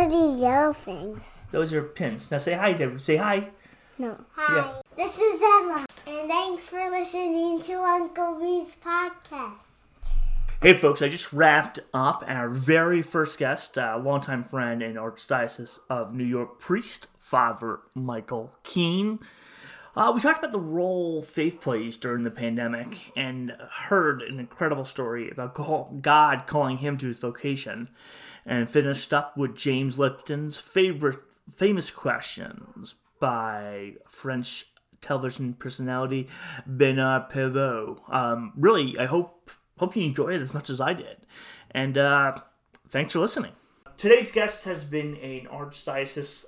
are these yellow things? Those are pins. Now say hi, Deborah. Say hi. No. Hi. Yeah. This is Emma, and thanks for listening to Uncle B's podcast. Hey, folks, I just wrapped up our very first guest, uh, longtime friend and Archdiocese of New York priest, Father Michael Keene. Uh, we talked about the role faith plays during the pandemic and heard an incredible story about God calling him to his vocation, and finished up with James Lipton's favorite famous questions by French television personality Bernard Pivot. Um, really, I hope hope you enjoyed it as much as I did, and uh, thanks for listening. Today's guest has been an Archdiocese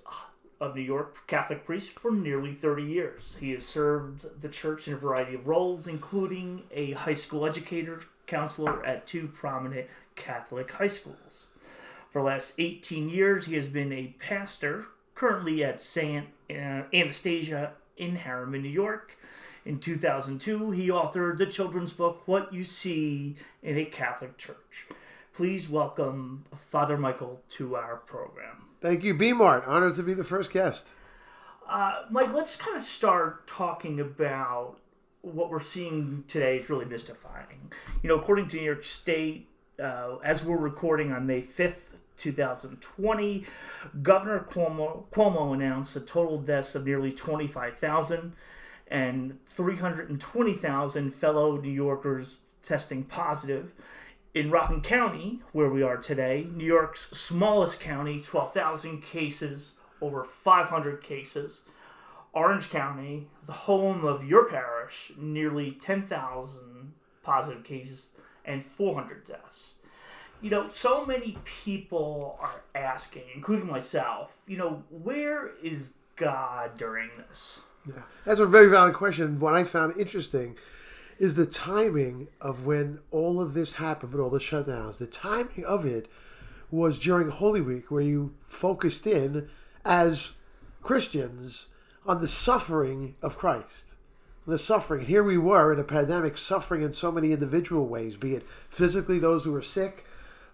of New York Catholic priest for nearly 30 years. He has served the church in a variety of roles, including a high school educator, counselor at two prominent Catholic high schools. For the last 18 years, he has been a pastor, currently at St. Uh, Anastasia in Harriman, New York. In 2002, he authored the children's book, What You See in a Catholic Church. Please welcome Father Michael to our program. Thank you, B Mart. Honored to be the first guest. Uh, Mike, let's kind of start talking about what we're seeing today is really mystifying. You know, according to New York State, uh, as we're recording on May 5th, 2020, Governor Cuomo, Cuomo announced a total deaths of nearly 25,000 and 320,000 fellow New Yorkers testing positive in Rockland County, where we are today, New York's smallest county, 12,000 cases, over 500 cases. Orange County, the home of your parish, nearly 10,000 positive cases and 400 deaths. You know, so many people are asking, including myself, you know, where is God during this? Yeah, that's a very valid question. What I found interesting is the timing of when all of this happened with all the shutdowns. The timing of it was during Holy Week, where you focused in as Christians on the suffering of Christ. The suffering. Here we were in a pandemic, suffering in so many individual ways, be it physically, those who were sick,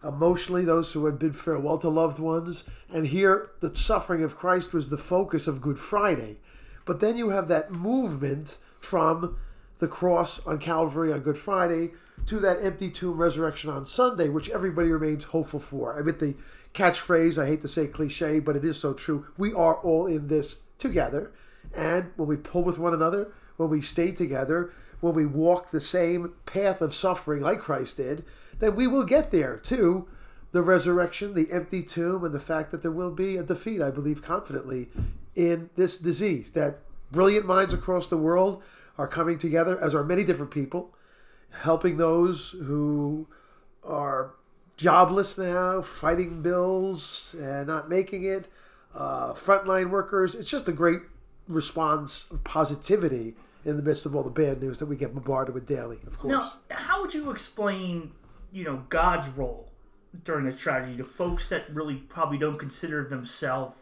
emotionally, those who had bid farewell to loved ones. And here, the suffering of Christ was the focus of Good Friday. But then you have that movement from the cross on Calvary on Good Friday to that empty tomb resurrection on Sunday, which everybody remains hopeful for. I mean, the catchphrase, I hate to say cliche, but it is so true. We are all in this together. And when we pull with one another, when we stay together, when we walk the same path of suffering like Christ did, then we will get there too. The resurrection, the empty tomb, and the fact that there will be a defeat, I believe confidently, in this disease. That brilliant minds across the world are coming together, as are many different people, helping those who are jobless now, fighting bills and not making it, uh, frontline workers. It's just a great response of positivity in the midst of all the bad news that we get bombarded with daily, of course. Now, how would you explain, you know, God's role during this tragedy to folks that really probably don't consider themselves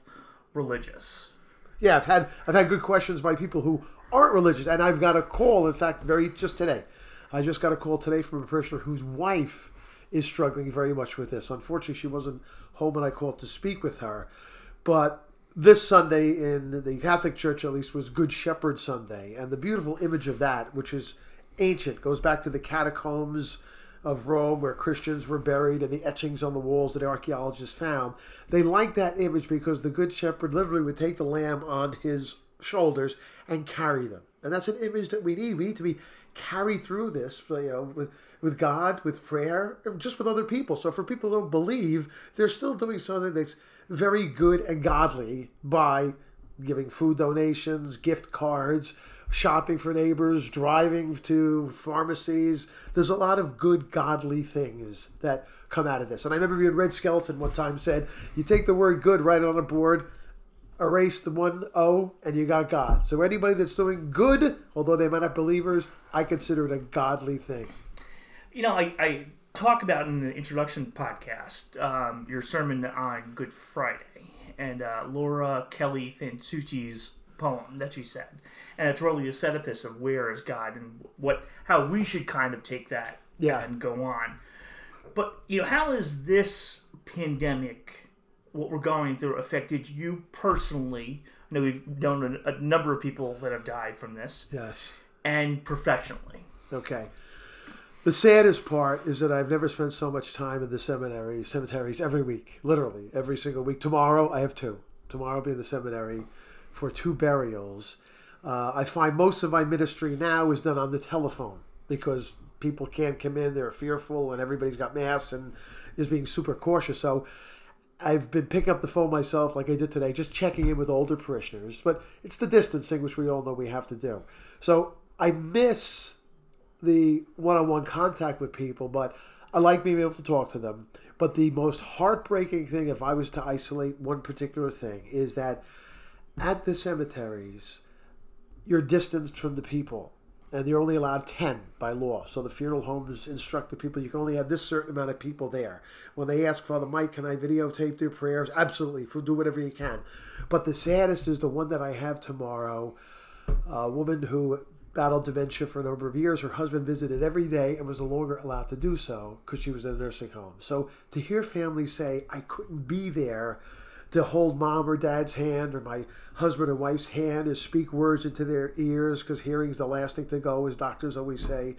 religious? Yeah, I've had I've had good questions by people who aren't religious. And I've got a call, in fact, very just today. I just got a call today from a parishioner whose wife is struggling very much with this. Unfortunately, she wasn't home when I called to speak with her. But this Sunday in the Catholic Church, at least, was Good Shepherd Sunday. And the beautiful image of that, which is ancient, goes back to the catacombs of Rome where Christians were buried and the etchings on the walls that archaeologists found. They like that image because the Good Shepherd literally would take the lamb on his shoulders and carry them. And that's an image that we need. We need to be carried through this, you know, with with God, with prayer, and just with other people. So for people who don't believe, they're still doing something that's very good and godly by giving food donations, gift cards, shopping for neighbors, driving to pharmacies. There's a lot of good, godly things that come out of this. And I remember reading Red Skelton one time said, you take the word good, write it on a board, erase the one O, and you got God. So anybody that's doing good, although they might not believers, I consider it a godly thing. You know, I, I talk about in the introduction podcast um, your sermon on Good Friday and uh, Laura Kelly Fanucci's poem that she said, and it's really a setupus of where is God and what how we should kind of take that yeah. and go on. But you know, how is this pandemic what we're going through affected you personally. I know we've known a, a number of people that have died from this, Yes. and professionally. Okay. The saddest part is that I've never spent so much time in the seminary, cemeteries every week, literally every single week. Tomorrow I have two. Tomorrow I'll be in the seminary for two burials. Uh, I find most of my ministry now is done on the telephone because people can't come in; they're fearful, and everybody's got masks and is being super cautious. So I've been picking up the phone myself, like I did today, just checking in with older parishioners. But it's the distancing, which we all know we have to do. So I miss the one-on-one contact with people, but I like being able to talk to them. But the most heartbreaking thing, if I was to isolate one particular thing, is that at the cemeteries, you're distanced from the people, and you're only allowed ten by law. So the funeral homes instruct the people you can only have this certain amount of people there. When they ask Father Mike, "Can I videotape their prayers?" Absolutely, do whatever you can. But the saddest is the one that I have tomorrow. A woman who battled dementia for a number of years. Her husband visited every day and was no longer allowed to do so because she was in a nursing home. So to hear families say, I couldn't be there to hold mom or dad's hand or my husband or wife's hand and speak words into their ears because hearing's the last thing to go, as doctors always say,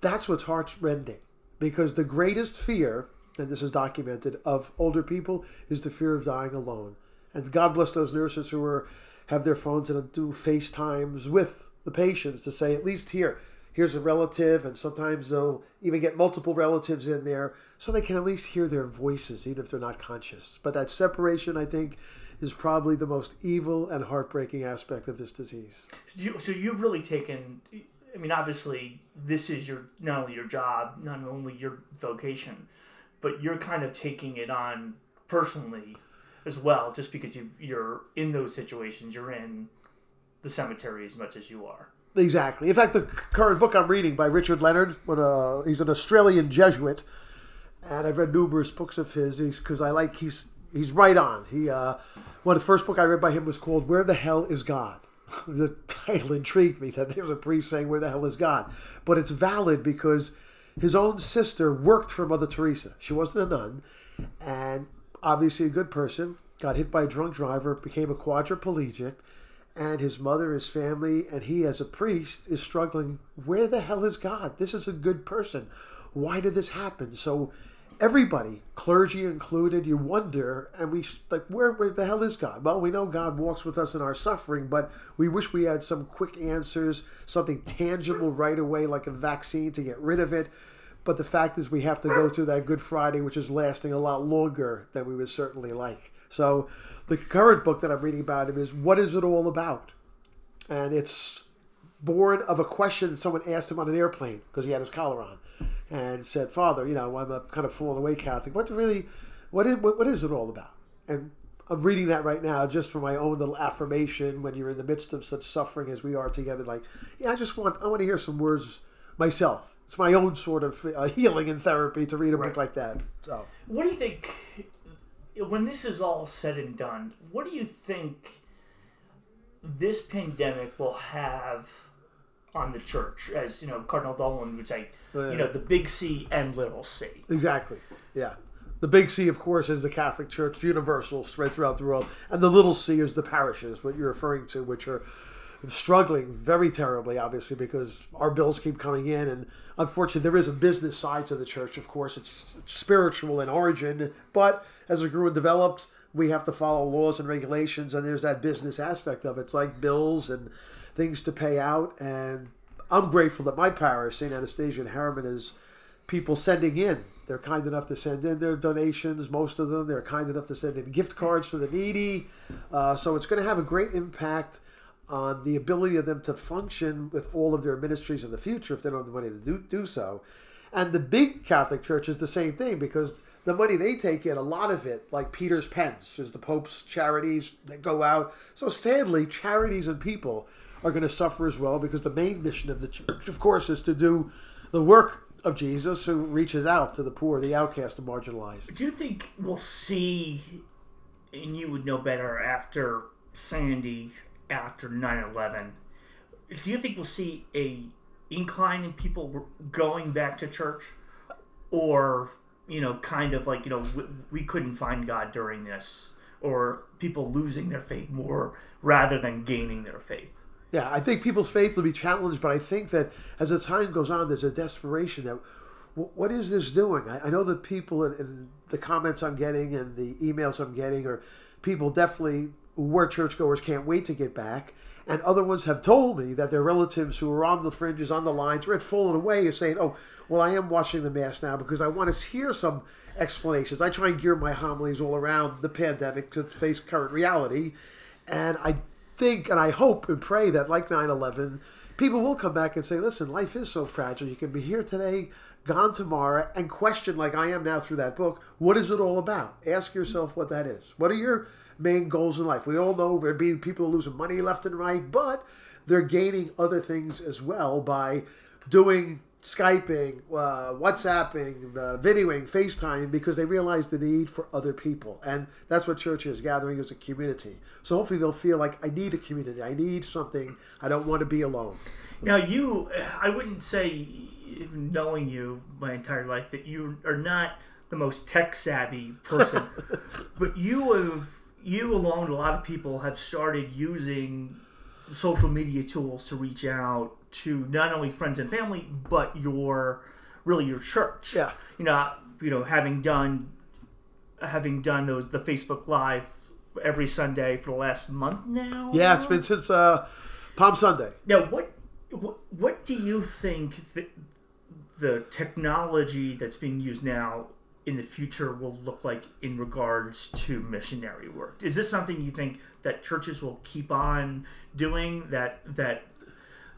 that's what's heartrending. Because the greatest fear, and this is documented, of older people is the fear of dying alone. And God bless those nurses who are have their phones and do FaceTimes with the patients to say, at least here, here's a relative, and sometimes they'll even get multiple relatives in there so they can at least hear their voices, even if they're not conscious. But that separation, I think, is probably the most evil and heartbreaking aspect of this disease. So you've really taken. I mean, obviously, this is your not only your job, not only your vocation, but you're kind of taking it on personally as well, just because you you're in those situations. You're in the cemetery as much as you are. Exactly. In fact, the current book I'm reading by Richard Leonard, when, uh, he's an Australian Jesuit, and I've read numerous books of his because I like he's he's right on. He uh, one of the first book I read by him was called "Where the Hell Is God." the title intrigued me that there's a priest saying "Where the hell is God," but it's valid because his own sister worked for Mother Teresa. She wasn't a nun, and obviously a good person. Got hit by a drunk driver, became a quadriplegic and his mother, his family, and he as a priest is struggling. Where the hell is God? This is a good person. Why did this happen? So everybody, clergy included, you wonder, and we like, where, where the hell is God? Well, we know God walks with us in our suffering, but we wish we had some quick answers, something tangible right away, like a vaccine to get rid of it. But the fact is, we have to go through that Good Friday, which is lasting a lot longer than we would certainly like. So, the current book that I'm reading about him is What is it all about? And it's born of a question someone asked him on an airplane because he had his collar on and said, Father, you know, I'm a kind of fallen away Catholic. What really, what is, what, what is it all about? And I'm reading that right now just for my own little affirmation when you're in the midst of such suffering as we are together. Like, yeah, I just want, I want to hear some words myself. It's my own sort of uh, healing and therapy to read a Right. book like that. So, What do you think? When this is all said and done, what do you think this pandemic will have on the church? As you know, Cardinal Dolan would say, you know, the big C and little C. Exactly. Yeah. The big C, of course, is the Catholic Church, universal, spread throughout the world, and the little C is the parishes, what you're referring to, which are struggling very terribly, obviously, because our bills keep coming in, and unfortunately, there is a business side to the church. Of course, it's spiritual in origin, but as it grew and developed, we have to follow laws and regulations, and there's that business aspect of it. It's like bills and things to pay out, and I'm grateful that my parish, St. Anastasia in Harriman, is people sending in. They're kind enough to send in their donations, most of them. They're kind enough to send in gift cards for the needy. Uh, so it's going to have a great impact on the ability of them to function with all of their ministries in the future if they don't have the money to do, do so. And the big Catholic Church is the same thing because the money they take in, a lot of it, like Peter's Pence, is the Pope's charities that go out. So sadly, charities and people are going to suffer as well because the main mission of the church, of course, is to do the work of Jesus who reaches out to the poor, the outcast, the marginalized. Do you think we'll see, and you would know better after Sandy, after 9-11, do you think we'll see a incline in people going back to church? Or, you know, kind of like, you know, we, we couldn't find God during this. or people losing their faith more rather than gaining their faith. Yeah, I think people's faith will be challenged, but I think that as the time goes on, there's a desperation that what is this doing? I, know that people in the comments I'm getting and the emails I'm getting are people definitely who were churchgoers can't wait to get back. And other ones have told me that their relatives who are on the fringes, on the lines, or had fallen away are saying, oh, well, I am watching the Mass now because I want to hear some explanations. I try and gear my homilies all around the pandemic to face current reality. And I think and I hope and pray that, like 9 11, people will come back and say, listen, life is so fragile. You can be here today, gone tomorrow, and question, like I am now through that book, what is it all about? Ask yourself what that is. What are your main goals in life? We all know there being people are losing money left and right, but they're gaining other things as well by doing Skyping, uh, WhatsApping, uh, videoing, FaceTime, because they realize the need for other people. And that's what church is gathering as a community. So hopefully they'll feel like, I need a community. I need something. I don't want to be alone. Now, you, I wouldn't say, knowing you my entire life, that you are not the most tech savvy person, but you have, you along with a lot of people have started using social media tools to reach out to not only friends and family, but your, really your church. Yeah. You know, you know, having done, having done those the Facebook Live every Sunday for the last month now. Yeah, it's been since uh, Palm Sunday. Now, what what what do you think that the technology that's being used now in the future will look like in regards to missionary work? Is this something you think that churches will keep on doing? That that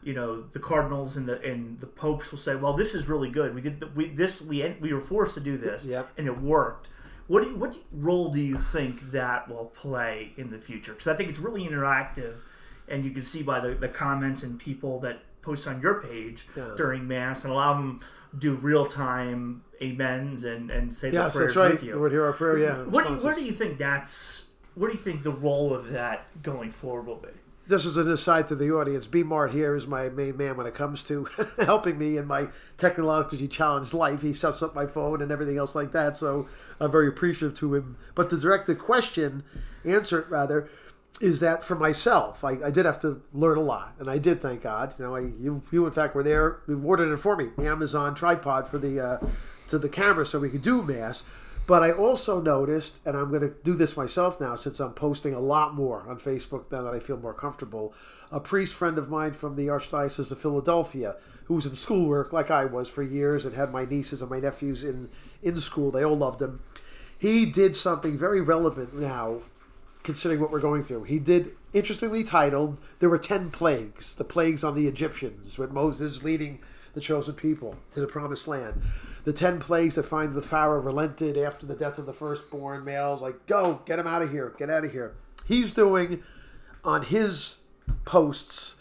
you know the cardinals and the and the popes will say, "Well, this is really good. We did the, we this we we were forced to do this, Yep. and it worked." What do you, what role do you think that will play in the future? Because I think it's really interactive, and you can see by the, the comments and people that post on your page Yeah. during mass, and a lot of them do real time amens and and say Yes, the prayers that's right. with You would hear our prayer, yeah. What do you, where do you think that's? What do you think the role of that going forward will be? Just as an aside to the audience, B Mart here is my main man when it comes to helping me in my technologically challenged life. He sets up my phone and everything else like that, so I'm very appreciative to him. But to direct the question, answer it rather, is that for myself, I, I did have to learn a lot, and I did, thank God. You know, I, you, you in fact were there, rewarded it for me, the Amazon tripod for the uh, to the camera, so we could do mass. But I also noticed, and I'm going to do this myself now since I'm posting a lot more on Facebook now that I feel more comfortable. A priest friend of mine from the Archdiocese of Philadelphia, who was in schoolwork like I was for years and had my nieces and my nephews in, in school, they all loved him. He did something very relevant now, considering what we're going through. He did, interestingly titled, There Were Ten Plagues, the plagues on the Egyptians, with Moses leading the chosen people to the promised land. The ten plagues that find the Pharaoh relented after the death of the firstborn males, like, go, get him out of here, get out of here. He's doing on his posts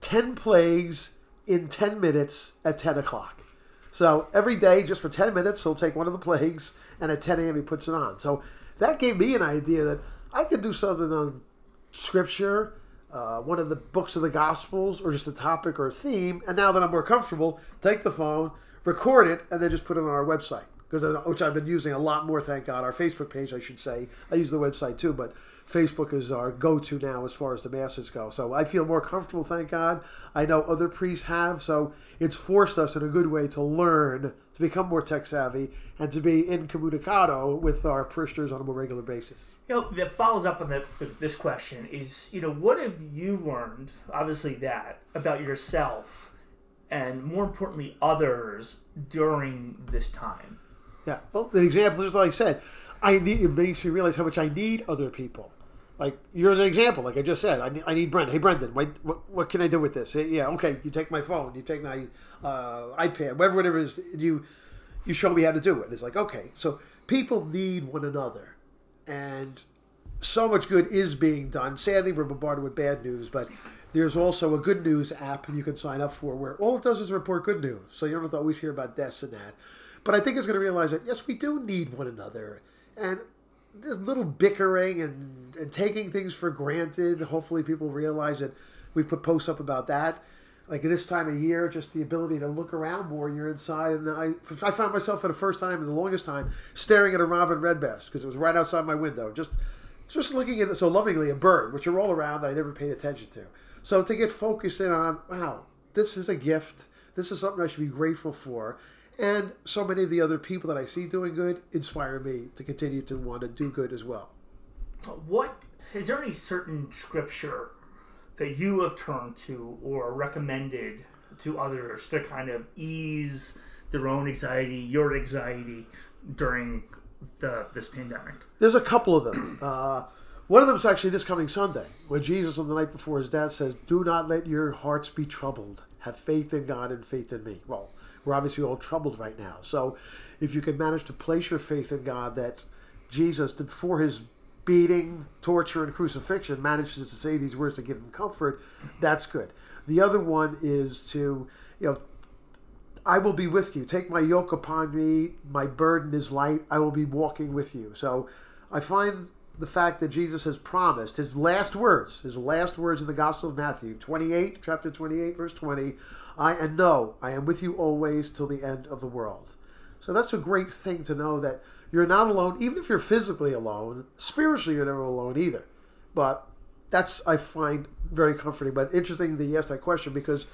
10 plagues in 10 minutes at 10 o'clock. So every day, just for 10 minutes, he'll take one of the plagues, and at 10 a.m., he puts it on. So that gave me an idea that I could do something on scripture, uh, one of the books of the Gospels, or just a topic or a theme. And now that I'm more comfortable, take the phone, record it, and then just put it on our website. Because which I've been using a lot more, thank God. Our Facebook page, I should say. I use the website too, but Facebook is our go-to now as far as the masses go. So I feel more comfortable, thank God. I know other priests have, so it's forced us in a good way to learn to become more tech savvy and to be incommunicado with our parishioners on a more regular basis. You know, that follows up on the, the, this question is, you know, what have you learned, obviously that, about yourself and more importantly, others during this time? Yeah. Well, the example is like I said, I need it makes me realize how much I need other people. Like you're an example, like I just said. I need, I need Brendan. Hey, Brendan, what, what, what can I do with this? Yeah, okay. You take my phone. You take my uh, iPad, whatever, whatever it is. You you show me how to do it. It's like okay. So people need one another, and so much good is being done. Sadly, we're bombarded with bad news, but there's also a good news app you can sign up for where all it does is report good news. So you don't have to always hear about deaths and that. But I think it's going to realize that, yes, we do need one another. And this little bickering and, and taking things for granted, hopefully people realize that we put posts up about that. Like this time of year, just the ability to look around more, you're inside. And I, I found myself for the first time in the longest time staring at a robin redbreast because it was right outside my window. Just just looking at it so lovingly, a bird, which are all around that I never paid attention to. So to get focused in on, wow, this is a gift. This is something I should be grateful for. And so many of the other people that I see doing good inspire me to continue to want to do good as well. What is there any certain scripture that you have turned to or recommended to others to kind of ease their own anxiety, your anxiety during the this pandemic? There's a couple of them. Uh, one of them is actually this coming Sunday, where Jesus, on the night before his death, says, Do not let your hearts be troubled. Have faith in God and faith in me. Well, we're obviously all troubled right now. So if you can manage to place your faith in God that Jesus, did for his beating, torture, and crucifixion, manages to say these words to give them comfort, that's good. The other one is to, you know, I will be with you. Take my yoke upon me. My burden is light. I will be walking with you. So I find the fact that Jesus has promised his last words, his last words in the Gospel of Matthew 28, chapter 28, verse 20, I and know I am with you always till the end of the world. So that's a great thing to know that you're not alone, even if you're physically alone. Spiritually, you're never alone either. But that's I find very comforting. But interesting that you asked that question because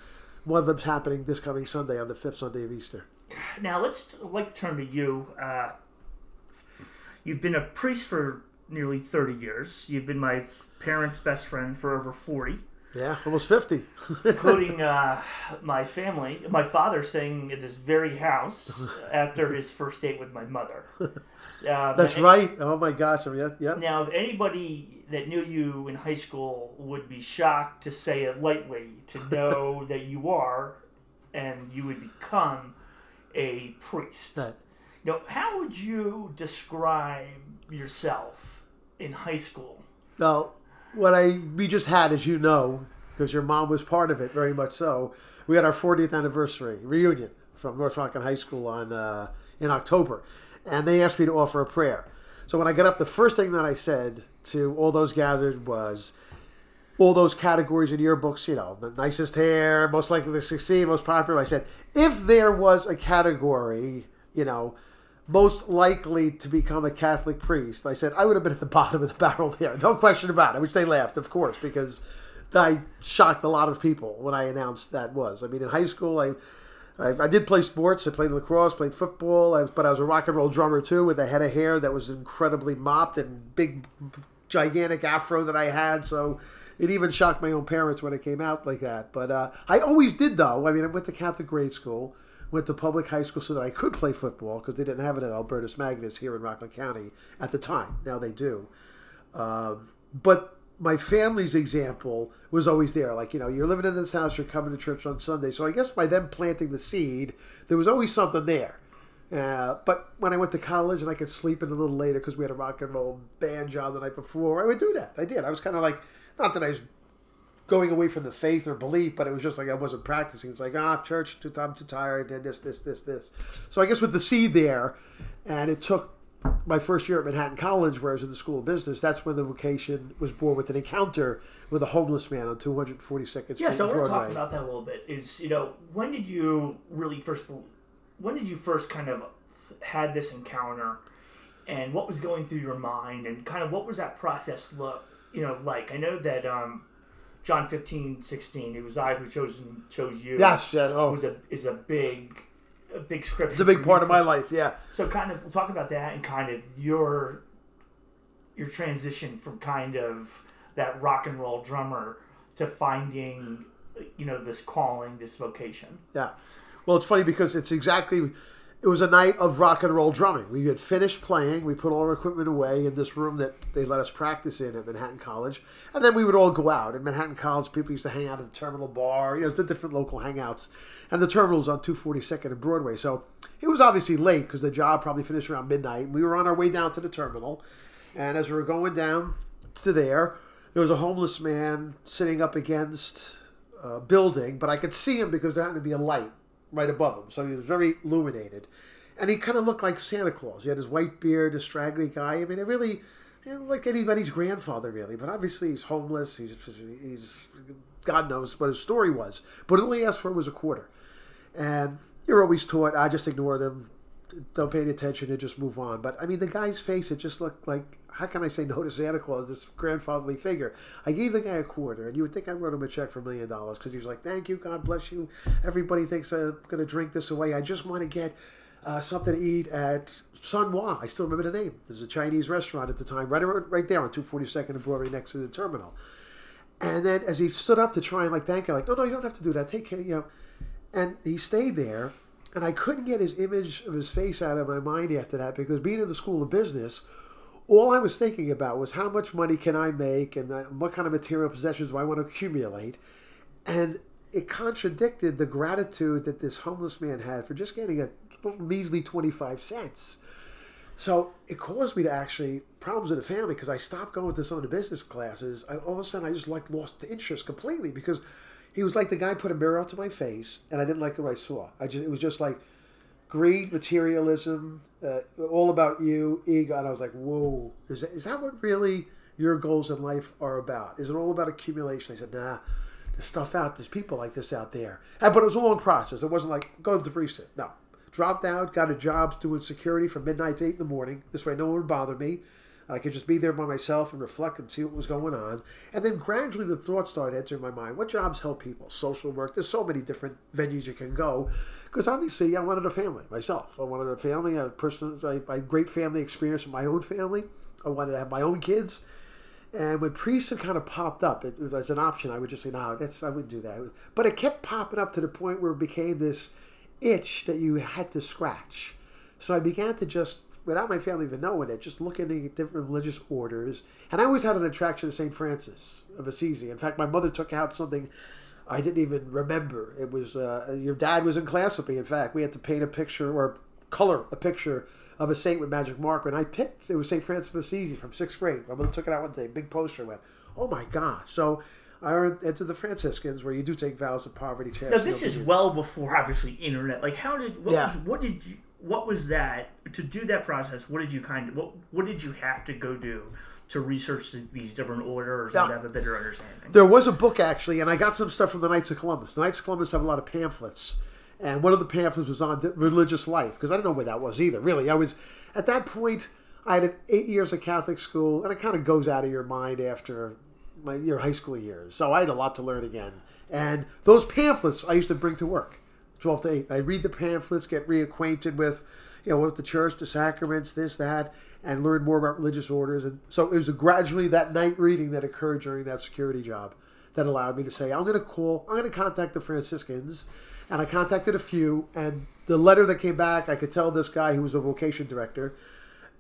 one of them's happening this coming Sunday on the fifth Sunday of Easter. Now let's like turn to you. Uh, you've been a priest for nearly thirty years. You've been my parents' best friend for over forty. Yeah, almost 50. including uh, my family. My father staying at this very house after his first date with my mother. Uh, That's right. Oh my gosh. I mean, yeah. Now, if anybody that knew you in high school would be shocked to say it lightly, to know that you are and you would become a priest. Right. Now, how would you describe yourself in high school? Now, what I we just had, as you know, because your mom was part of it, very much so. We had our 40th anniversary reunion from North Rockland High School on uh, in October, and they asked me to offer a prayer. So when I got up, the first thing that I said to all those gathered was, all those categories in your books, you know, the nicest hair, most likely to succeed, most popular. I said, if there was a category, you know, most likely to become a Catholic priest, I said I would have been at the bottom of the barrel there. No question about it. Which they laughed, of course, because I shocked a lot of people when I announced that was. I mean, in high school, I I, I did play sports. I played lacrosse, played football, I but I was a rock and roll drummer too, with a head of hair that was incredibly mopped and big, gigantic afro that I had. So it even shocked my own parents when it came out like that. But uh, I always did, though. I mean, I went to Catholic grade school went to public high school so that I could play football because they didn't have it at Albertus Magnus here in Rockland County at the time. Now they do. Um, but my family's example was always there. Like, you know, you're living in this house, you're coming to church on Sunday. So I guess by them planting the seed, there was always something there. Uh, but when I went to college and I could sleep in a little later because we had a rock and roll band job the night before, I would do that. I did. I was kind of like, not that I was going away from the faith or belief, but it was just like I wasn't practicing. It's like, ah, church, too, I'm too tired, did this, this, this, this. So I guess with the seed there, and it took my first year at Manhattan College, where I was in the School of Business, that's when the vocation was born with an encounter with a homeless man on 242nd Street. Yeah, so I want to talk about that a little bit. Is you know when did you really first? When did you first kind of had this encounter, and what was going through your mind, and kind of what was that process look you know like? I know that um, John 15, 16, It was I who chose chose you. Yes, yeah, oh. was a is a big a big scripture. It's a big part of my life, yeah. So kind of talk about that and kind of your your transition from kind of that rock and roll drummer to finding you know this calling, this vocation. Yeah. Well, it's funny because it's exactly. It was a night of rock and roll drumming. We had finished playing. We put all our equipment away in this room that they let us practice in at Manhattan College, and then we would all go out. At Manhattan College, people used to hang out at the Terminal Bar. You know, it's the different local hangouts, and the Terminal was on 242nd and Broadway. So it was obviously late because the job probably finished around midnight. We were on our way down to the Terminal, and as we were going down to there, there was a homeless man sitting up against a building, but I could see him because there happened to be a light right above him, so he was very illuminated, and he kind of looked like Santa Claus. He had his white beard, a straggly guy. I mean, it really, you know, like anybody's grandfather, really. But obviously, he's homeless. He's he's God knows what his story was. But all he asked for was a quarter, and you're always taught. I just ignored him. don't pay any attention and just move on. But I mean, the guy's face, it just looked like, how can I say no to Santa Claus, this grandfatherly figure? I gave the guy a quarter, and you would think I wrote him a check for a million dollars because he was like, thank you, God bless you. Everybody thinks I'm going to drink this away. I just want to get uh, something to eat at Sun Hua. I still remember the name. There's a Chinese restaurant at the time, right, right there on 242nd and Broadway next to the terminal. And then as he stood up to try and like thank her, like, no, no, you don't have to do that. Take care, you know. And he stayed there, and I couldn't get his image of his face out of my mind after that because being in the school of business, all I was thinking about was how much money can I make and uh, what kind of material possessions do I want to accumulate. And it contradicted the gratitude that this homeless man had for just getting a little measly 25 cents. So it caused me to actually problems in the family because I stopped going to some of the business classes. I, all of a sudden, I just like lost the interest completely because he was like the guy put a mirror up to my face, and I didn't like what I saw. I just it was just like greed, materialism, uh, all about you, ego, and I was like, whoa, is that, is that what really your goals in life are about? Is it all about accumulation? I said, nah. There's stuff out. There's people like this out there. And, but it was a long process. It wasn't like go to the precinct. No, dropped out, got a job doing security from midnight to eight in the morning. This way, no one would bother me. I could just be there by myself and reflect and see what was going on. And then gradually the thoughts started entering my mind. What jobs help people? Social work. There's so many different venues you can go. Because obviously I wanted a family myself. I wanted a family, a person, had great family experience with my own family. I wanted to have my own kids. And when priesthood kind of popped up it, it was an option, I would just say, no, that's I wouldn't do that. But it kept popping up to the point where it became this itch that you had to scratch. So I began to just, without my family even knowing it, just looking at different religious orders. And I always had an attraction to St. Francis of Assisi. In fact, my mother took out something I didn't even remember. It was, uh, your dad was in class with me. In fact, we had to paint a picture or color a picture of a saint with magic marker. And I picked, it was St. Francis of Assisi from sixth grade. My mother took it out one day, big poster, went, oh my gosh. So I entered the Franciscans where you do take vows of poverty. Now this is well before obviously internet. Like how did what, Yeah. what did you what was that to do that process? What did you kind of what what did you have to go do to research these different orders and have a better understanding? There was a book actually, and I got some stuff from the Knights of Columbus. The Knights of Columbus have a lot of pamphlets, and one of the pamphlets was on religious life because I didn't know where that was either. Really, I was at that point. I had eight years of Catholic school, and it kind of goes out of your mind after my your high school years. So I had a lot to learn again. And those pamphlets I used to bring to work, twelve to eight. I read the pamphlets, get reacquainted with, you know, with the church, the sacraments, this, that, and learn more about religious orders. And so it was gradually that night reading that occurred during that security job that allowed me to say, I'm going to call, I'm going to contact the Franciscans. And I contacted a few, and the letter that came back, I could tell this guy who was a vocation director,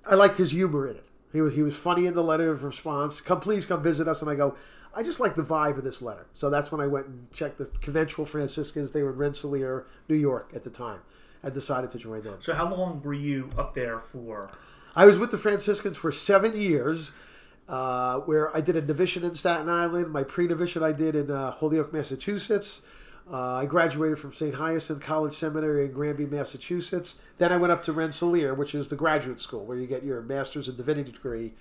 I liked his humor in it. He was he was funny in the letter of response. Come please come visit us. And I go, I just like the vibe of this letter. So that's when I went and checked the conventual Franciscans. They were in Rensselaer, New York at the time. I decided to join them. So how long were you up there for? I was with the Franciscans for seven years, uh, where I did a novitiate in Staten Island. My pre-novitiate I did in uh, Holyoke, Massachusetts. Uh, I graduated from St. Hyacinth College Seminary in Granby, Massachusetts. Then I went up to Rensselaer, which is the graduate school where you get your master's of divinity degree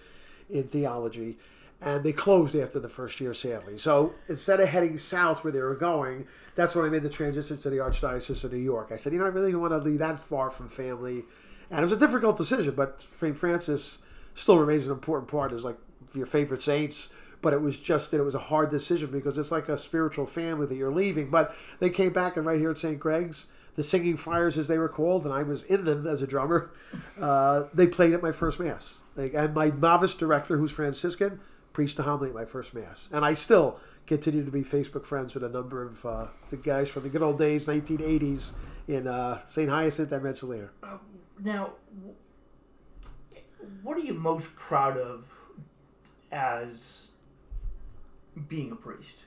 in theology. And they closed after the first year, sadly. So instead of heading south where they were going, that's when I made the transition to the Archdiocese of New York. I said, you know, I really don't want to be that far from family. And it was a difficult decision, but St. Francis still remains an important part as like your favorite saints. But it was just that it was a hard decision because it's like a spiritual family that you're leaving. But they came back, and right here at St. Greg's, the Singing Friars, as they were called, and I was in them as a drummer. Uh, they played at my first mass, like, and my novice director, who's Franciscan, preached a homily at my first mass, and I still continue to be Facebook friends with a number of uh, the guys from the good old days, 1980s, in uh, St. Hyacinth and Rensselaer. Now, what are you most proud of as being a priest?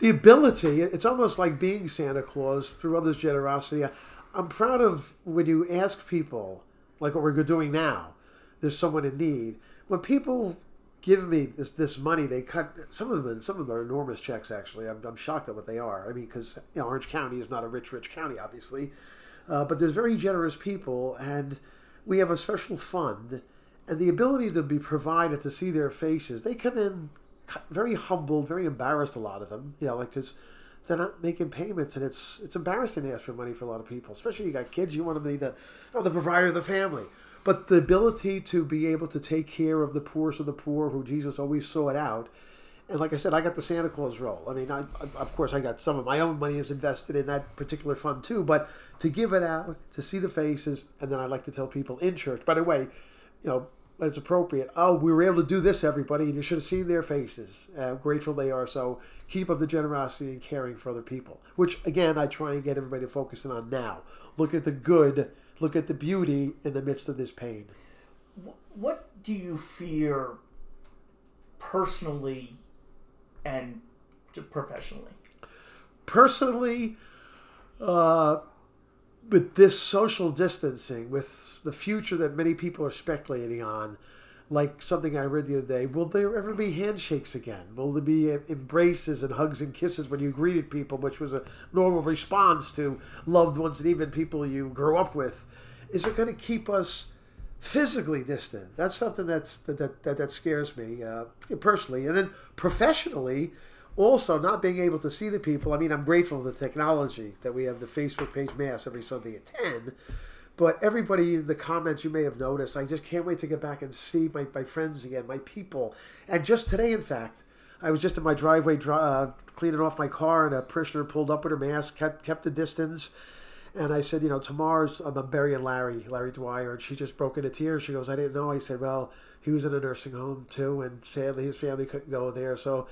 the ability it's almost like being santa claus through others generosity. I'm proud of when you ask people like what we're doing now there's someone in need. When people give me this this money they cut some of them some of them are enormous checks actually. I'm, I'm shocked at what they are. I mean because you know, orange county is not a rich rich county obviously. Uh, but there's very generous people and we have a special fund. And the ability to be provided to see their faces they come in very humbled, very embarrassed. A lot of them, you know, like because they're not making payments, and it's it's embarrassing to ask for money for a lot of people, especially you got kids. You want to be the oh, the provider of the family. But the ability to be able to take care of the poorest of the poor, who Jesus always sought out, and like I said, I got the Santa Claus role. I mean, I, of course, I got some of my own money is invested in that particular fund too. But to give it out, to see the faces, and then I like to tell people in church. By the way, you know, when it's appropriate. Oh, we were able to do this, everybody, and you should have seen their faces. How grateful they are. So keep up the generosity and caring for other people. Which again, I try and get everybody to focus in on now. Look at the good. Look at the beauty in the midst of this pain. What do you fear personally and professionally? Personally, uh, with this social distancing, with the future that many people are speculating on, like something I read the other day, will there ever be handshakes again? Will there be embraces and hugs and kisses when you greeted people, which was a normal response to loved ones and even people you grew up with? Is it going to keep us physically distant? That's something that's that that, that, that scares me uh, personally, and then professionally also not being able to see the people. I mean, I'm grateful for the technology that we have the Facebook page mass every Sunday at 10. But everybody in the comments you may have noticed, I just can't wait to get back and see my, my friends again, my people. And just today, in fact, I was just in my driveway uh, cleaning off my car, and a parishioner pulled up with her mask, kept, kept the distance. And I said, you know, tomorrow's I'm burying Larry, Larry Dwyer, and she just broke into tears. She goes, I didn't know. I said, well, he was in a nursing home too, and sadly his family couldn't go there. So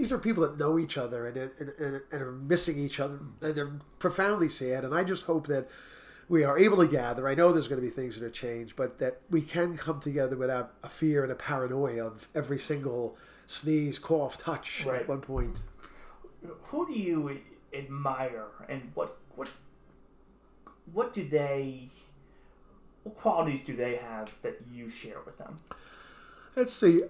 these are people that know each other and, and, and, and are missing each other and they're profoundly sad. And i just hope that we are able to gather. I know there's going to be things that are changed but that we can come together without a fear and a paranoia of every single sneeze cough touch right. at one point. Who do you admire and what what what do they what qualities do they have that you share with them? Let's see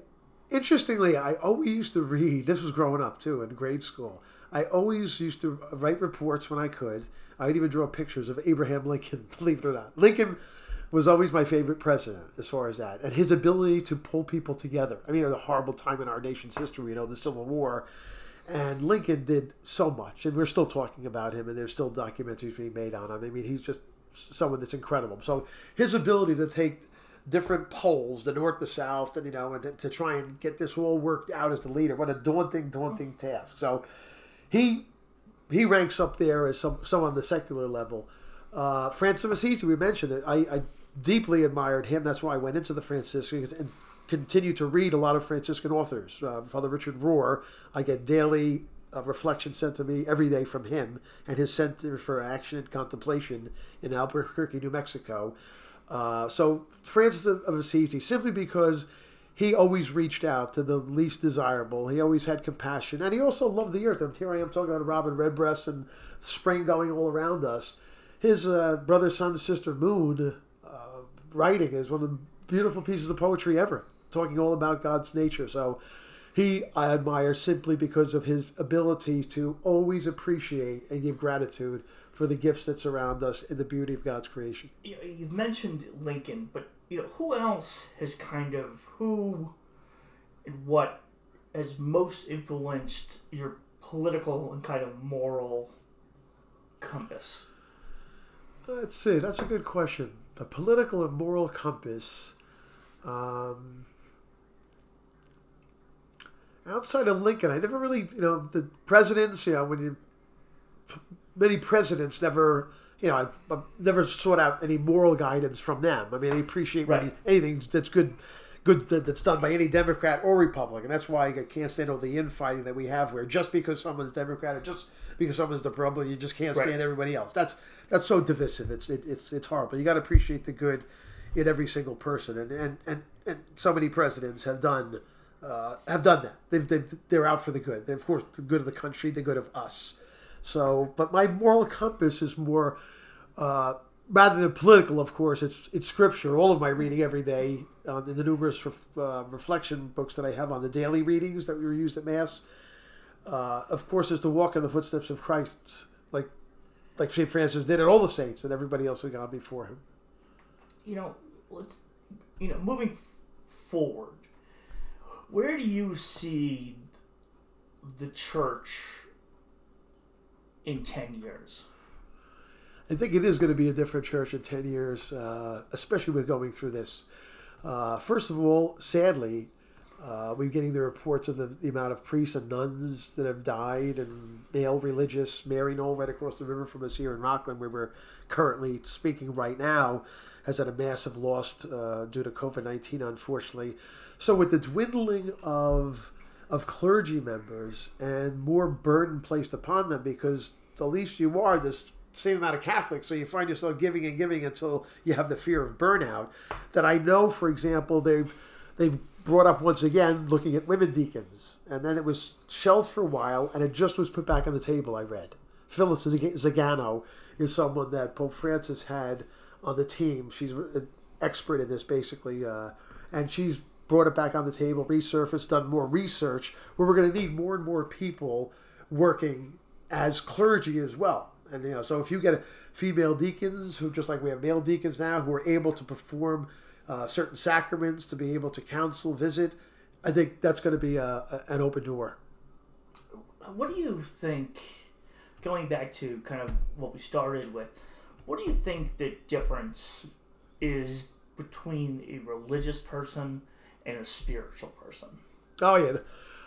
interestingly, I always used to read. This was growing up too in grade school. I always used to write reports when I could. I'd even draw pictures of Abraham Lincoln. Believe it or not, Lincoln was always my favorite president as far as that, and his ability to pull people together. I mean, it was a horrible time in our nation's history, you know, the Civil War. And Lincoln did so much, and we're still talking about him, and there's still documentaries being made on him. I mean, he's just someone that's incredible. So his ability to take different poles, the north, the south, and you know, and to, try and get this all worked out as the leader. What a daunting, daunting task. So he he ranks up there as some some on the secular level. Uh, Francis of Assisi, we mentioned it. I, I deeply admired him. That's why I went into the Franciscans and continue to read a lot of Franciscan authors. Uh, Father Richard Rohr, I get daily uh, reflection sent to me every day from him and his Center for Action and Contemplation in Albuquerque, New Mexico. Uh, so Francis of, Assisi, simply because he always reached out to the least desirable. He always had compassion, and he also loved the earth. And here I am talking about Robin Redbreast and spring going all around us. His uh, brother, Sun, sister, Moon uh, writing is one of the beautiful pieces of poetry ever, talking all about God's nature. So he I admire simply because of his ability to always appreciate and give gratitude for the gifts that surround us and the beauty of God's creation. You've mentioned Lincoln, but you know who else has kind of who and what has most influenced your political and kind of moral compass? Let's see. That's a good question. The political and moral compass. Um, outside of Lincoln, I never really, you know, the presidents, you know, when you many presidents never, you know, I've, I've, never sought out any moral guidance from them. I mean, I appreciate right. anything that's good, good that, that's done by any Democrat or Republican. That's why I can't stand all the infighting that we have where just because someone's Democrat or just because someone's the Republican, you just can't stand right. everybody else. That's that's so divisive. It's it, it's it's horrible. You got to appreciate the good in every single person, and and and, and so many presidents have done. Uh, have done that. They've, they've, they're out for the good. They're, of course, the good of the country, the good of us. So, but my moral compass is more, uh, rather than political, of course, it's it's scripture. All of my reading every day, uh, in the numerous uh, reflection books that I have on the daily readings that we were used at Mass, uh, of course, is to walk in the footsteps of Christ, like like St. Francis did, and all the saints and everybody else who gone before him. You know, let's you know, moving forward, where do you see the church in 10 years? I think it is going to be a different church in 10 years, uh, especially with going through this. Uh, first of all, sadly, uh, we're getting the reports of the, the, amount of priests and nuns that have died and male religious. Mary Maryknoll, right across the river from us here in Rockland, where we're currently speaking right now, has had a massive loss uh, due to COVID 19, unfortunately. So, with the dwindling of of clergy members and more burden placed upon them because the least you are, this same amount of Catholics, so you find yourself giving and giving until you have the fear of burnout. That I know, for example, they've they've brought up once again looking at women deacons, and then it was shelved for a while, and it just was put back on the table. I read Phyllis Zagano is someone that Pope Francis had on the team. She's an expert in this, basically, uh, and she's brought it back on the table, resurfaced, done more research, where we're going to need more and more people working as clergy as well. And you know, so if you get female deacons who, just like we have male deacons now, who are able to perform uh, certain sacraments, to be able to counsel, visit, I think that's going to be a, a, an open door. What do you think? Going back to kind of what we started with, what do you think the difference is between a religious person and a spiritual person? Oh yeah,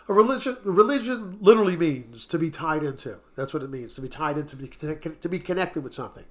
a religion. Religion literally means to be tied into. That's what it means to be tied into, to be, connected with something.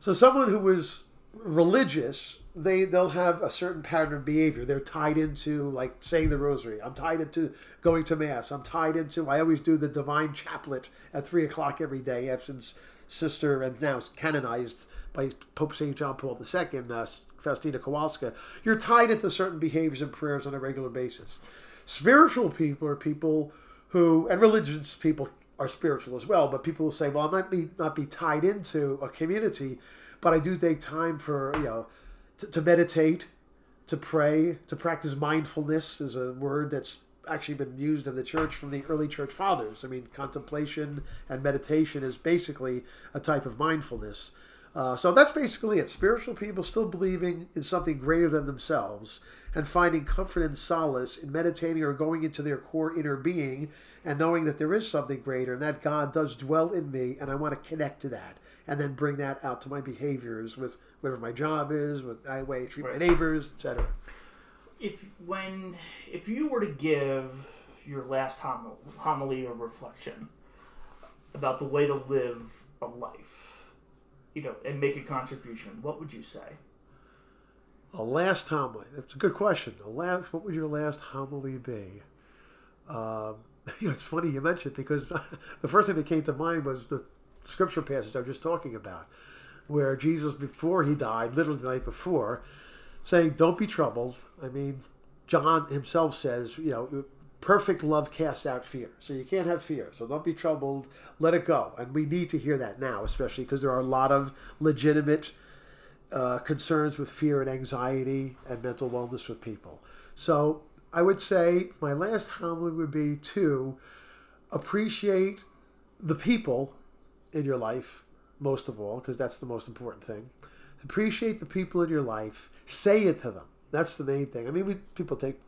So someone who is religious, they they'll have a certain pattern of behavior. They're tied into like saying the rosary. I'm tied into going to mass. I'm tied into. I always do the divine chaplet at three o'clock every day. Since sister and now canonized by Pope St. John Paul II, uh, Faustina Kowalska, you're tied into certain behaviors and prayers on a regular basis. Spiritual people are people who, and religious people are spiritual as well, but people will say, well, I might be not be tied into a community, but I do take time for, you know, to, to meditate, to pray, to practice mindfulness is a word that's actually been used in the church from the early church fathers. I mean, contemplation and meditation is basically a type of mindfulness. Uh, so that's basically it. Spiritual people still believing in something greater than themselves and finding comfort and solace in meditating or going into their core inner being and knowing that there is something greater and that God does dwell in me and I want to connect to that and then bring that out to my behaviors with whatever my job is, with the way I treat right. my neighbors, etc. If when if you were to give your last homily or reflection about the way to live a life you know, and make a contribution, what would you say? A last homily. That's a good question. A last, what would your last homily be? Um, you know, it's funny you mentioned because the first thing that came to mind was the scripture passage I was just talking about, where Jesus, before he died, literally the night before, saying, "Don't be troubled." I mean, John himself says, you know, perfect love casts out fear. So you can't have fear. So don't be troubled. Let it go. And we need to hear that now, especially because there are a lot of legitimate uh, concerns with fear and anxiety and mental wellness with people. So I would say my last homily would be to appreciate the people in your life most of all, because that's the most important thing. Appreciate the people in your life. Say it to them. That's the main thing. I mean, we, people take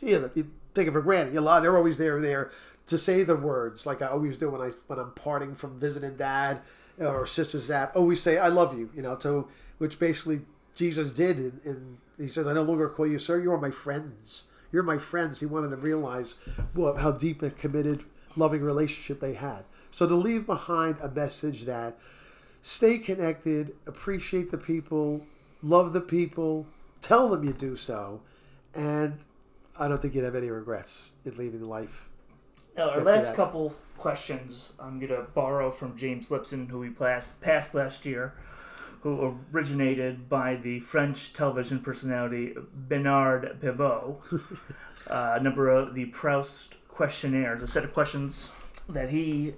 you know, take it for granted. You know, they're always there there to say the words like I always do when I when I'm parting from visiting dad or sister's dad. Always say I love you. You know, to which basically Jesus did, and, and he says I no longer call you sir. You are my friends. You're my friends. He wanted to realize what, how deep and committed, loving relationship they had. So to leave behind a message that stay connected, appreciate the people, love the people, tell them you do so, and I don't think you'd have any regrets in leaving life. Now, our last that. couple questions, I'm going to borrow from James Lipton, who we passed, passed last year, who originated by the French television personality Bernard Pivot. uh, a number of the Proust questionnaires, a set of questions that he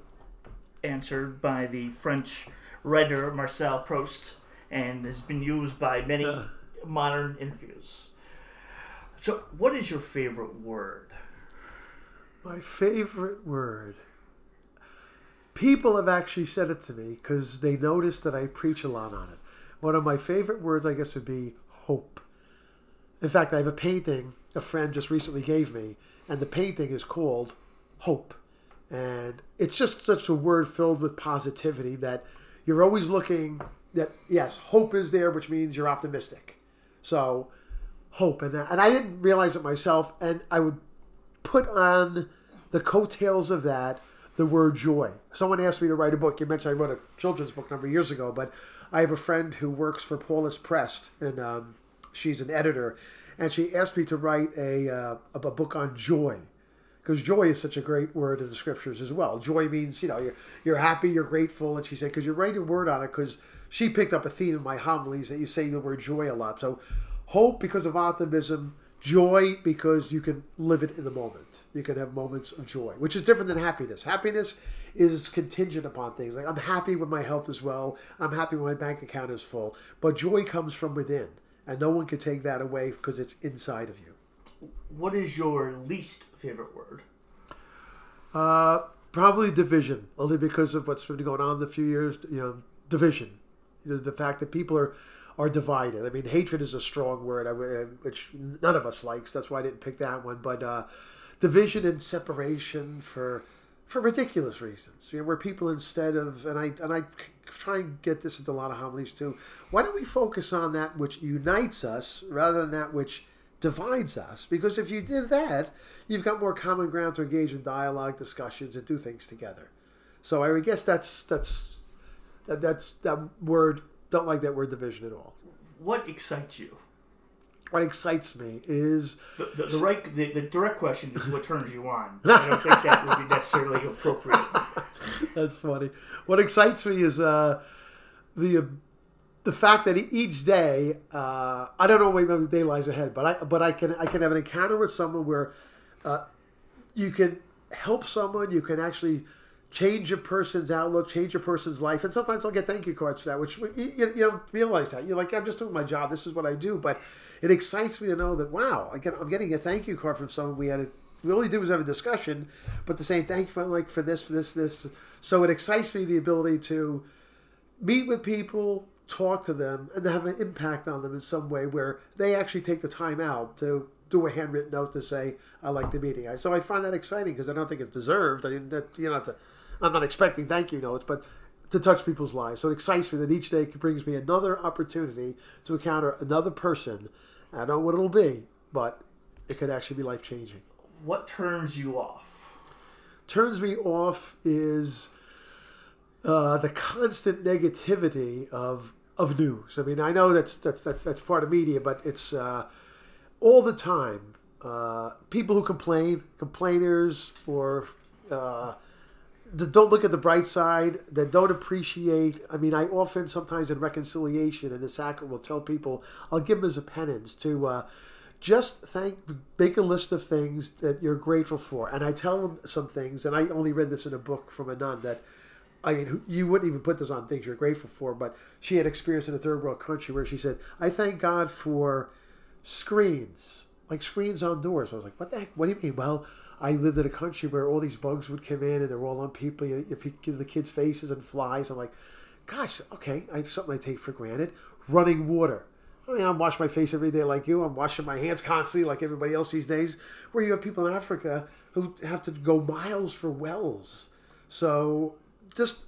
answered by the French writer Marcel Proust and has been used by many uh. modern interviews. So, what is your favorite word? My favorite word. People have actually said it to me because they noticed that I preach a lot on it. One of my favorite words, I guess, would be hope. In fact, I have a painting a friend just recently gave me, and the painting is called Hope. and it's just such a word filled with positivity that you're always looking. That yes, hope is there, which means you're optimistic. So hope, and and I didn't realize it myself, and I would put on the coattails of that the word joy. Someone asked me to write a book. You mentioned I wrote a children's book a number of years ago, but I have a friend who works for Paulist Press, and um, she's an editor, and she asked me to write a, uh, a book on joy. Because joy is such a great word in the scriptures as well. Joy means, you know, you're, you're happy, you're grateful. And she said, because you write a word on it, because she picked up a theme in my homilies that you say the word joy a lot. So hope because of optimism, joy because you can live it in the moment. You can have moments of joy, which is different than happiness. Happiness is contingent upon things. Like I'm happy when my health is well, I'm happy when my bank account is full. But joy comes from within, and no one can take that away because it's inside of you. What is your least favorite word? Uh, probably division, only because of what's been going on in the few years. You know, division. You know, the fact that people are are divided. I mean, hatred is a strong word, which none of us likes. That's why I didn't pick that one. But uh, division and separation for for ridiculous reasons. You know, where people instead of and I and I try and get this into a lot of homilies too. Why don't we focus on that which unites us rather than that which divides us? Because if you did that, you've got more common ground to engage in dialogue, discussions, and do things together. So I guess that's that's that, that's that word don't like that word division at all. What excites you? What excites me is the, the, the right. The, the, direct question is what turns you on. I don't think that would be necessarily appropriate. That's funny. What excites me is uh, the the fact that each day uh, I don't know what day lies ahead, but I but I can I can have an encounter with someone where uh, you can help someone. You can actually change a person's outlook, change a person's life. And sometimes I'll get thank you cards for that, which you, you don't realize that. You're like, I'm just doing my job. This is what I do. But it excites me to know that, wow, I get, I'm getting a thank you card from someone. We had a, we only did was have a discussion, but to say thank you for like for this, for this, this. So it excites me the ability to meet with people, talk to them, and have an impact on them in some way where they actually take the time out to do a handwritten note to say I like the meeting. So I find that exciting because I don't think it's deserved. I mean, that you know, to I'm not expecting thank you notes, but to touch people's lives. So it excites me that each day brings me another opportunity to encounter another person. I don't know what it'll be, but it could actually be life changing. What turns you off? Turns me off is uh, the constant negativity of of news. I mean, I know that's that's that's, that's part of media, but it's uh, all the time. Uh, people who complain, complainers, or uh, that don't look at the bright side, that don't appreciate. I mean, I often, sometimes in reconciliation, and the sacrament will tell people, I'll give them as a penance to uh, just thank, make a list of things that you're grateful for. And I tell them some things, and I only read this in a book from a nun that, I mean, you wouldn't even put this on things you're grateful for, but she had experience in a third world country where she said, I thank God for screens, like screens on doors. I was like, what the heck? What do you mean? Well, I lived in a country where all these bugs would come in and they're all on people. If you give the kids' faces and flies, I'm like, gosh, okay, I, something I take for granted. Running water. I mean, I wash my face every day like you. I'm washing my hands constantly like everybody else these days. Where you have people in Africa who have to go miles for wells. So just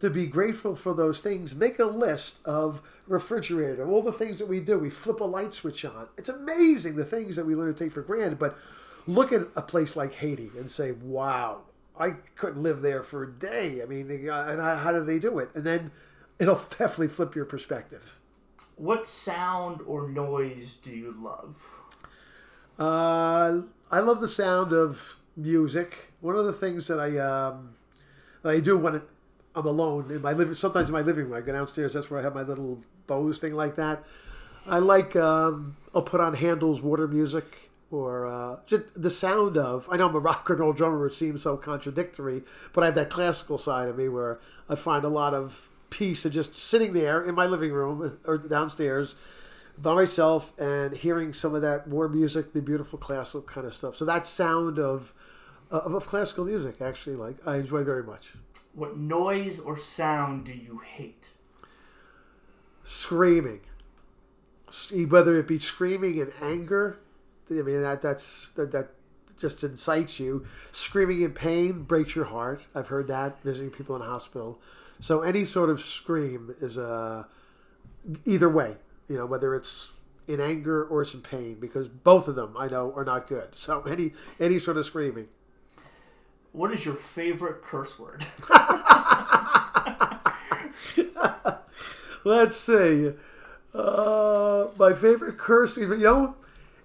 to be grateful for those things, make a list of refrigerator, all the things that we do. We flip a light switch on. It's amazing the things that we learn to take for granted. But look at a place like Haiti and say, wow, I couldn't live there for a day. I mean, and how do they do it? And then it'll definitely flip your perspective. What sound or noise do you love? Uh, I love the sound of music. One of the things that I um, that I do when I'm alone in my living, sometimes in my living room, I go downstairs. That's where I have my little Bose thing like that. I like. Um, I'll put on Handel's water music or uh, just the sound of. I know I'm a rock and roll drummer, it seems so contradictory, but I have that classical side of me where I find a lot of peace in just sitting there in my living room or downstairs by myself and hearing some of that war music, the beautiful classical kind of stuff. So that sound of of, of classical music, actually, like I enjoy very much. What noise or sound do you hate? Screaming. Whether it be screaming in anger I mean that that's that, that just incites you. Screaming in pain breaks your heart. I've heard that visiting people in hospital. So any sort of scream is a either way. You know whether it's in anger or it's in pain because both of them I know are not good. So any any sort of screaming. What is your favorite curse word? Let's see. Uh, my favorite curse you know,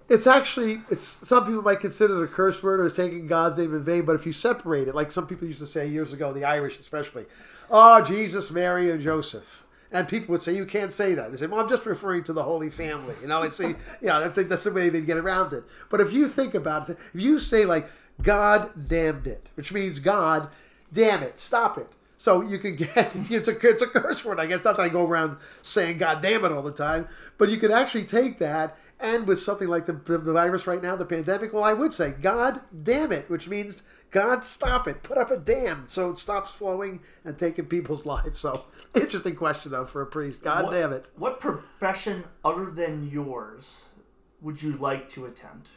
it's actually it's some people might consider it a curse word or taking God's name in vain. But if you separate it, like some people used to say years ago, the Irish especially, oh Jesus, Mary, and Joseph. And people would say you can't say that. They say, "Well, I'm just referring to the Holy Family." You know, it's say, yeah, that's that's the way they get around it. But if you think about it, if you say like God damned it, which means God, damn it, stop it. So you can get it's a it's a curse word, I guess. Not that I go around saying God damn it all the time, but you could actually take that and with something like the, the virus right now, the pandemic, well, I would say God damn it, which means God stop it, put up a dam so it stops flowing and taking people's lives. So interesting question though for a priest. God what, damn it. What profession other than yours would you like to attempt?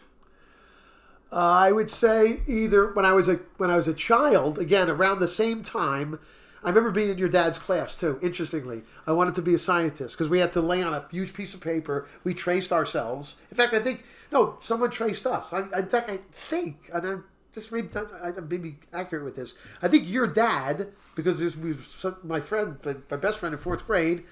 Uh, I would say either when I was a when I was a child, again around the same time. I remember being in your dad's class too. Interestingly, I wanted to be a scientist because we had to lay on a huge piece of paper. We traced ourselves. In fact, I think no, someone traced us. I, in fact, I think, and I, this may, I may be accurate with this. I think your dad, because this was my friend, my best friend in fourth grade.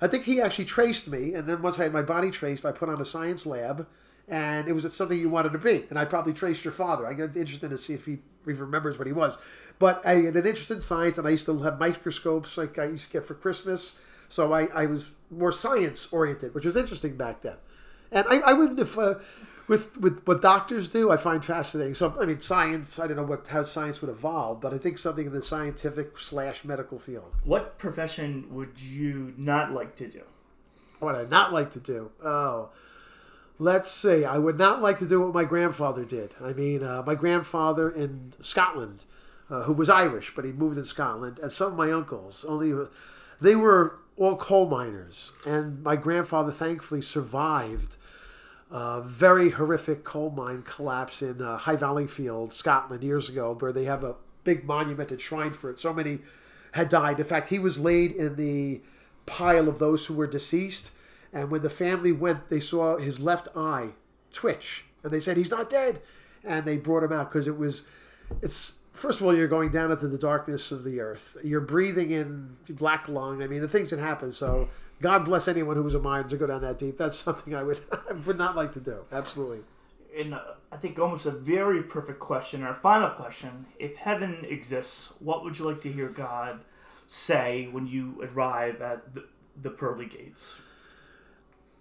I think he actually traced me, and then once I had my body traced, I put on a science lab and it was something you wanted to be. And I probably traced your father. I got interested to see if he, he remembers what he was. But I had an interest in science, and I used to have microscopes like I used to get for Christmas. So I, I was more science oriented, which was interesting back then. And I, I wouldn't have, uh, with, with what doctors do, I find fascinating. So, I mean, science, I don't know what how science would evolve, but I think something in the scientific slash medical field. What profession would you not like to do? What I'd not like to do? Oh, let's see. I would not like to do what my grandfather did. I mean, uh, my grandfather in Scotland, uh, who was Irish, but he moved in Scotland, and some of my uncles, only they were all coal miners, and my grandfather thankfully survived a very horrific coal mine collapse in uh, High Valleyfield, Scotland, years ago, where they have a big monument and shrine for it. So many had died. In fact, he was laid in the pile of those who were deceased and when the family went, they saw his left eye twitch, and they said he's not dead. And they brought him out because it was, it's first of all you're going down into the darkness of the earth. You're breathing in black lung. I mean the things that happen. So God bless anyone who was a miner to go down that deep. That's something I would I would not like to do. Absolutely. And uh, I think almost a very perfect question. Our final question: If heaven exists, what would you like to hear God say when you arrive at the, the pearly gates?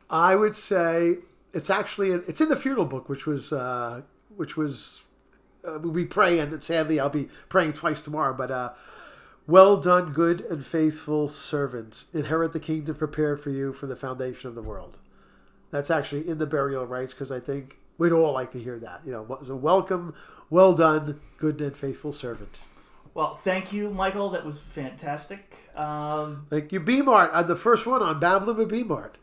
I would say it's actually it's in the funeral book, which was uh, which was uh, we pray, and sadly I'll be praying twice tomorrow. But uh, well done, good and faithful servants, inherit the kingdom prepared for you from the foundation of the world. That's actually in the burial rites because I think we'd all like to hear that. You know, so welcome, well done, good and faithful servant. Well, thank you, Michael. That was fantastic. Um, thank you, B Mart. I'm the first one on Babylon with B Mart.